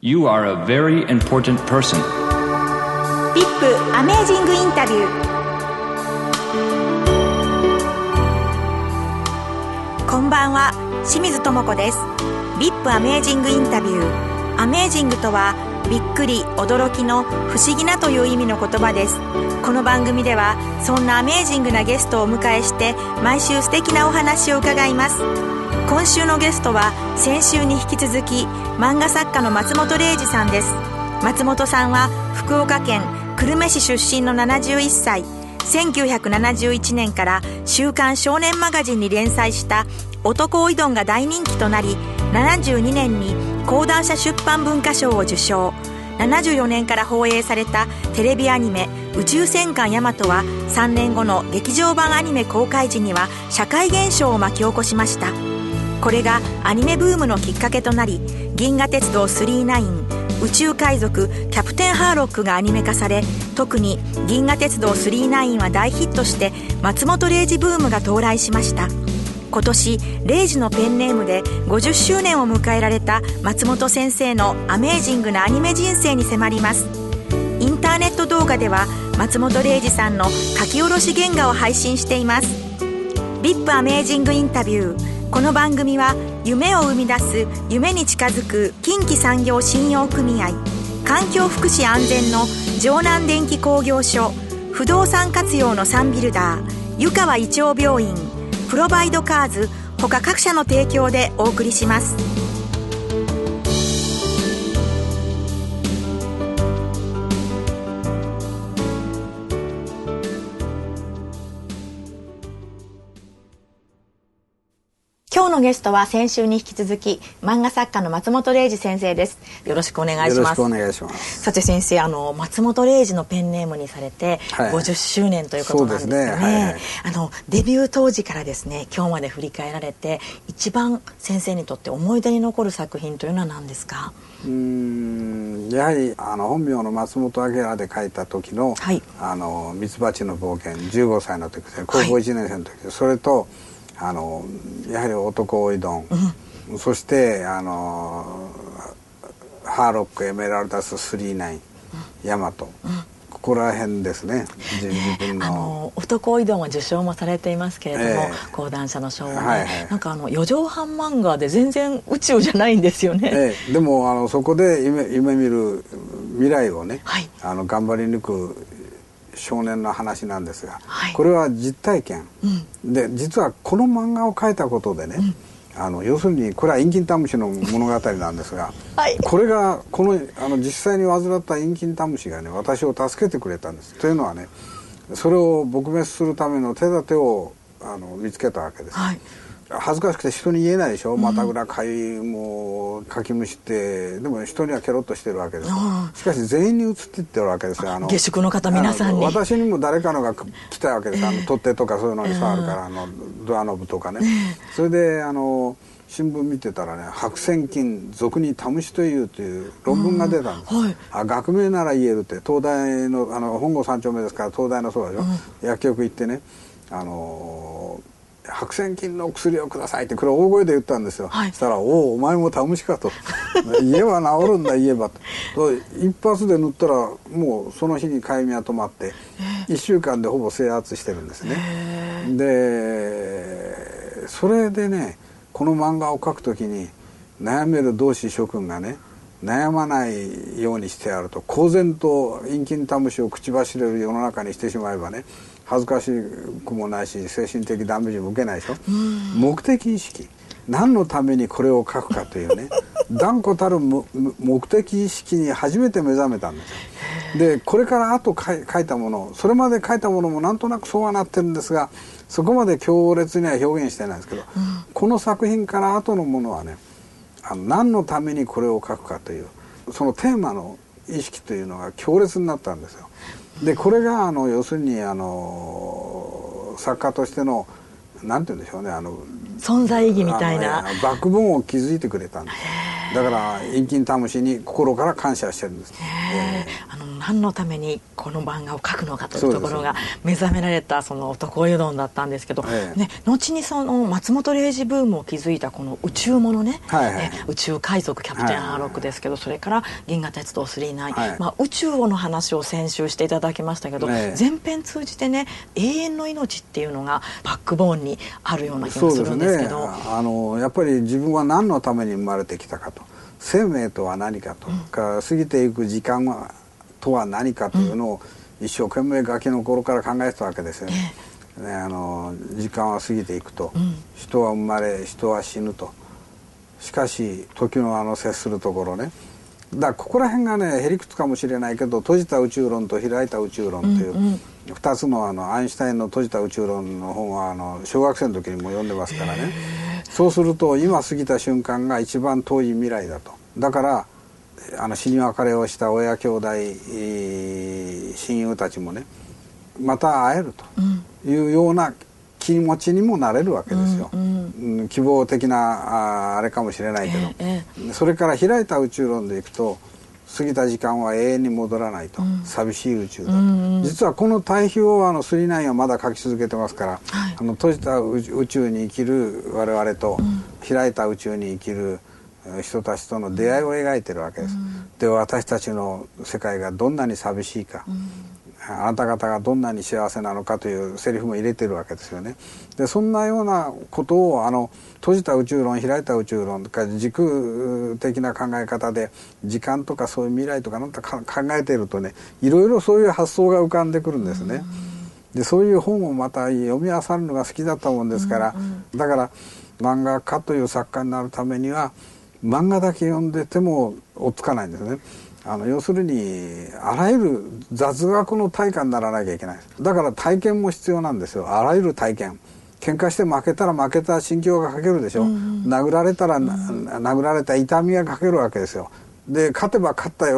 You are a very important person. ビップアメージングインタビュー。こんばんは清水智子です。ビップアメージングインタビュー。アメージングとはびっくり驚きの不思議なという意味の言葉です。この番組ではそんなアメージングなゲストをお迎えして毎週素敵なお話を伺います。今週のゲストは先週に引き続き漫画作家の松本零士さんです。松本さんは福岡県久留米市出身の71歳。1971年から「週刊少年マガジン」に連載した「男おいどん」が大人気となり72年に講談社出版文化賞を受賞。74年から放映されたテレビアニメ「宇宙戦艦ヤマト」は3年後の劇場版アニメ公開時には社会現象を巻き起こしました。これがアニメブームのきっかけとなり「銀河鉄道999」宇宙海賊キャプテンハーロックがアニメ化され特に「銀河鉄道999」は大ヒットして松本零士ブームが到来しました。今年0時のペンネームで50周年を迎えられた松本先生のアメージングなアニメ人生に迫ります。インターネット動画では松本零士さんの書き下ろし原画を配信しています。VIP アメージングインタビュー。この番組は夢を生み出す夢に近づく近畿産業信用組合環境福祉安全の城南電気工業所不動産活用のサンビルダー湯川胃腸病院プロバイドカーズ他各社の提供でお送りします。今日のゲストは先週に引き続き漫画作家の松本零士先生です。よろしくお願いします。よろしくお願いします。さて先生あの松本零士のペンネームにされてはい。50周年ということなんですよね,、そうですね。はい。はいあのデビュー当時からですね今日まで振り返られて一番先生にとって思い出に残る作品というのは何ですか？うーんやはりあの本名の松本明で書いた時の「はい。あのミツバチの冒険」15歳の時高校1年生の時です、それとあのやはり「男おいどん」そしてあの「ハーロックエメラルダス39」ヤマト、ここら辺ですね。自自分あのの男おいどんは受賞もされていますけれども、ええ。講談社の賞をね、はいはい。なんかあの四畳半漫画で全然宇宙じゃないんですよね、ええ、でもあのそこで夢夢見る未来をね、はい。あの頑張り抜く少年の話なんですが、はい。これは実体験、で実はこの漫画を描いたことでね、あの要するにこれは陰菌タムシの物語なんですが、はい。これがこのあの実際に患った陰菌タムシがね私を助けてくれたんです。というのはねそれを撲滅するための手立てをあの見つけたわけです、はい恥ずかしくて人に言えないでしょ、またぐらかゆいもうかきむしってでも人にはケロッとしてるわけです。しかし全員に移っていってるわけですよ。あ下宿の方皆さんに。私にも誰かのが来たわけです。あの取っ手とかそういうのに触るから、あのドアノブとかね、それであの新聞見てたらね「白癬菌俗にタムシという」という論文が出たんです、はい。あ学名なら言えるって東大のあの本郷三丁目ですから東大のそうでしょ、薬局行ってねあの白癬菌の薬をくださいってこれ大声で言ったんですよ、はい。そしたら「おおお前もタムシか」と「家は治るんだ言えば」とと一発で塗ったらもうその日にかゆみは止まって1週間でほぼ制圧してるんですね。でそれでねこの漫画を描くときに悩める同志諸君がね悩まないようにしてやると公然と陰菌タムシを口走れる世の中にしてしまえばね恥ずかしくもないし精神的ダメージも受けないでしょ。目的意識。何のためにこれを書くかというね。断固たる目的意識に初めて目覚めたんですよ。でこれからあと書いたものそれまで書いたものもなんとなくそうはなってるんですがそこまで強烈には表現してないですけど、この作品から後のものはねあの何のためにこれを書くかというそのテーマの意識というのが強烈になったんですよ。でこれがあの要するにあの作家としてのなんて言うんでしょうねあの存在意義みたいな。バックボーンを築いてくれたんです。だから陰菌タムシに心から感謝してるんです、え何のためにこの漫画を描くのかというところが目覚められたその男湯丼だったんですけど、ええ、ね、後にその松本零士ブームを築いたこの宇宙ものね、はいはい、宇宙海賊キャプテンハーロックですけど、それから銀河鉄道999、はい、まあ、宇宙の話を先週していただきましたけど、え、前編通じてね永遠の命っていうのがバックボーンにあるような気がするんですけど、ね、あのやっぱり自分は何のために生まれてきたかと。生命とは何かと、うん、か過ぎていく時間はとは何かというのを一生懸命ガキの頃から考えてたわけですよね。ねあの時間は過ぎていくと、うん、人は生まれ人は死ぬと。しかし時のあの接するところね。だからここら辺がねへりくつかもしれないけど閉じた宇宙論と開いた宇宙論という、うんうん、2つのあのアインシュタインの閉じた宇宙論の本はあの小学生の時にも読んでますからね。そうすると今過ぎた瞬間が一番遠い未来だと。だからあの死に別れをした親兄弟親友たちもねまた会えるというような気持ちにもなれるわけですよ、うんうん、希望的なああれかもしれないけど、ええ、それから開いた宇宙論でいくと過ぎた時間は永遠に戻らないと、うん、寂しい宇宙だ、うんうん、実はこの対比をあの39はまだ書き続けてますから、はい、あの閉じた宇宙に生きる我々と、開いた宇宙に生きる人たちとの出会いを描いてるわけです、で私たちの世界がどんなに寂しいか、あなた方がどんなに幸せなのかというセリフも入れてるわけですよね。でそんなようなことをあの閉じた宇宙論開いた宇宙論とか軸的な考え方で時間とかそういう未来とかなんか考えているとねいろいろそういう発想が浮かんでくるんですね。でそういう本をまた読み漁るのが好きだったもんですから、だから漫画家という作家になるためには漫画だけ読んでても追っつかないんですね。あの要するにあらゆる雑学の対価にならなきゃいけないだから体験も必要なんですよ。あらゆる体験。喧嘩して負けたら負けた心境が書けるでしょ、うん、殴られたら、うん、殴られた痛みが書けるわけですよ。で勝てば勝った喜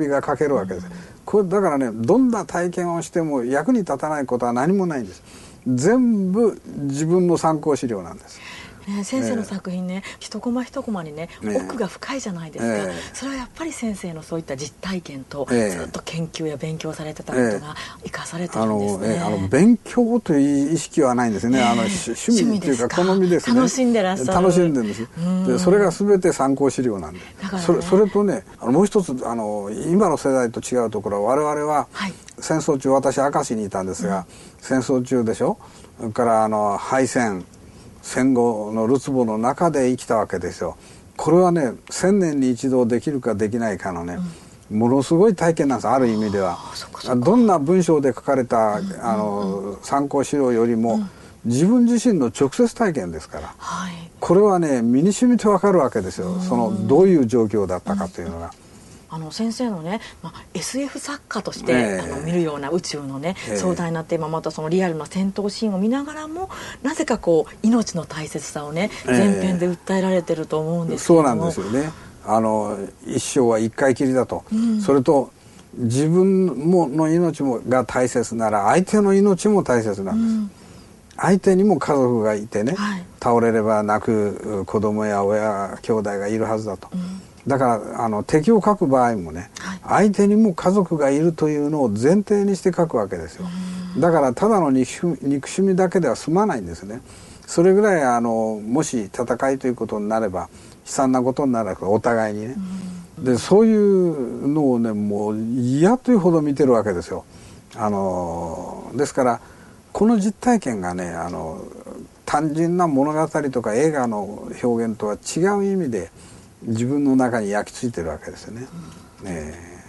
びが書けるわけです、うん、これだからねどんな体験をしても役に立たないことは何もないんです。全部自分の参考資料なんですね、先生の作品ね、えー、一コマ一コマにね奥が深いじゃないですか、えー、それはやっぱり先生のそういった実体験と、ずっと研究や勉強されてたことが生かされてるんですね、あの勉強という意識はないんですね、あの趣味というか好みですね。楽しんでらっしゃる。楽しんでるんですでそれが全て参考資料なんで、ね、それそれとねあのもう一つあの今の世代と違うところは我々は、はい、戦争中私明石にいたんですが、うん、戦争中でしょ？それからあの敗戦戦後のるつぼの中で生きたわけですよ。これはね千年に一度できるかできないかのね、うん、ものすごい体験なんです。ある意味では。どんな文章で書かれた、うん、あの参考資料よりも、うん、自分自身の直接体験ですから、はい、これはね身に染みてわかるわけですよ。そのどういう状況だったかというのが。あの先生のね、まあ、SF 作家として、えー、あの見るような宇宙のね、えー、壮大になって今またそのリアルな戦闘シーンを見ながらもなぜかこう命の大切さをね前編で訴えられてると思うんですけど、そうなんですよね。あの一生は一回きりだと、うん、それと自分もの命もが大切なら相手の命も大切な。んです、うん。相手にも家族がいてね、はい、倒れれば泣く子供や親兄弟がいるはずだと、うんだからあの敵を書く場合もね、はい、相手にも家族がいるというのを前提にして書くわけですよ。だからただの憎しみだけでは済まないんですね。それぐらいあのもし戦いということになれば悲惨なことになるお互いにね。でそういうのをねもう嫌というほど見てるわけですよ。あのですからこの実体験がねあの単純な物語とか映画の表現とは違う意味で自分の中に焼き付いてるわけですよね。う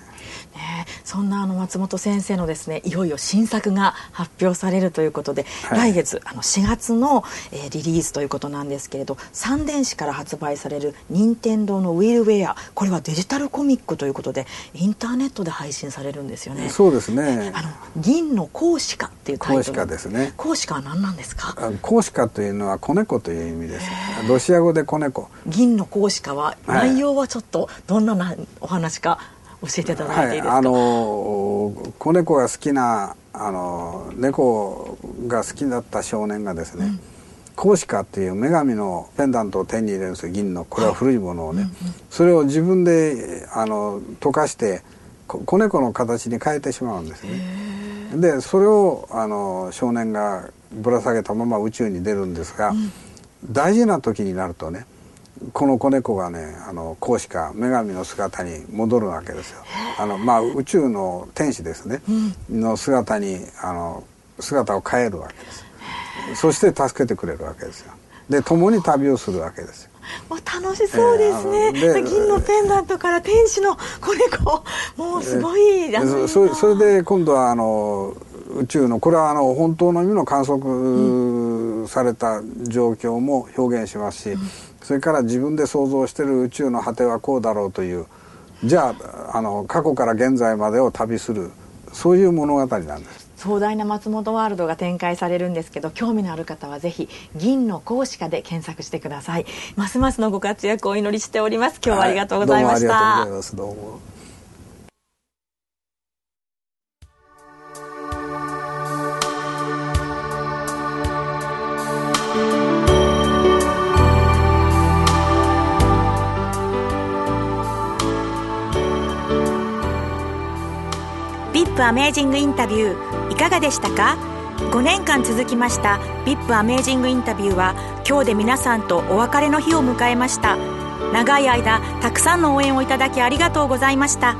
そんなあの松本先生のですねいよいよ新作が発表されるということで、はい、来月あの4月の、えー、リリースということなんですけれど三電子から発売される任天堂のウィルウェアこれはデジタルコミックということでインターネットで配信されるんですよね。そうですね。あの銀の公子化っていうタイトル。公子化ですね。公子化は何なんですか？公子化というのは子猫という意味です。ロシア語で子猫。銀の公子化は内容はちょっとどんなお話か、教えていただいていいですか、はい、あの子猫が好きなあの猫が好きだった少年がですね、うん。コーシカっていう女神のペンダントを手に入れるんですよ銀の。これは古いものをね、はいうんうん、それを自分であの溶かして子猫の形に変えてしまうんですね。でそれをあの少年がぶら下げたまま宇宙に出るんですが、うん、大事な時になるとねこの子猫がねあの孔子か女神の姿に戻るわけですよ。あの、まあ、宇宙の天使ですね、うん、の姿にあの姿を変えるわけです。そして助けてくれるわけですよ。で共に旅をするわけですよ。もう楽しそうですね、えー、銀のペンダントから天使の子猫もうすごい、えー、そそれで今度はあの宇宙のこれはあの本当の意味の観測された状況も表現しますし、うん、それから自分で想像してる宇宙の果てはこうだろうというじゃああの過去から現在までを旅するそういう物語なんです。壮大な松本ワールドが展開されるんですけど興味のある方はぜひ銀の公式で検索してください。ますますのご活躍をお祈りしております。今日はありがとうございました、はい、どうもありがとうございます。どうもアメージングインタビューいかがでしたか？5年間続きました。VIP アメージングインタビューは今日で皆さんとお別れの日を迎えました。長い間たくさんの応援をいただきありがとうございました。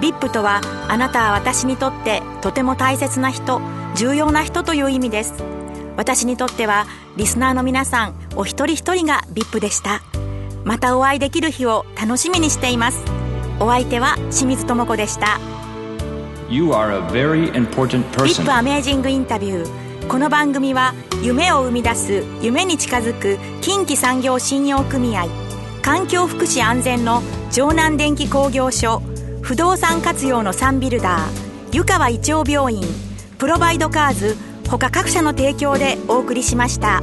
VIP とはあなたは私にとってとても大切な人重要な人という意味です。私にとってはリスナーの皆さんお一人一人が VIP でした。またお会いできる日を楽しみにしています。お相手は清水智子でした。You are a very important person. VIP アメージングインタビューこの番組は夢を生み出す夢に近づく近畿産業信用組合環境福祉安全の城南電機工業所不動産活用のサンビルダー湯川胃腸病院プロバイドカーズ他各社の提供でお送りしました。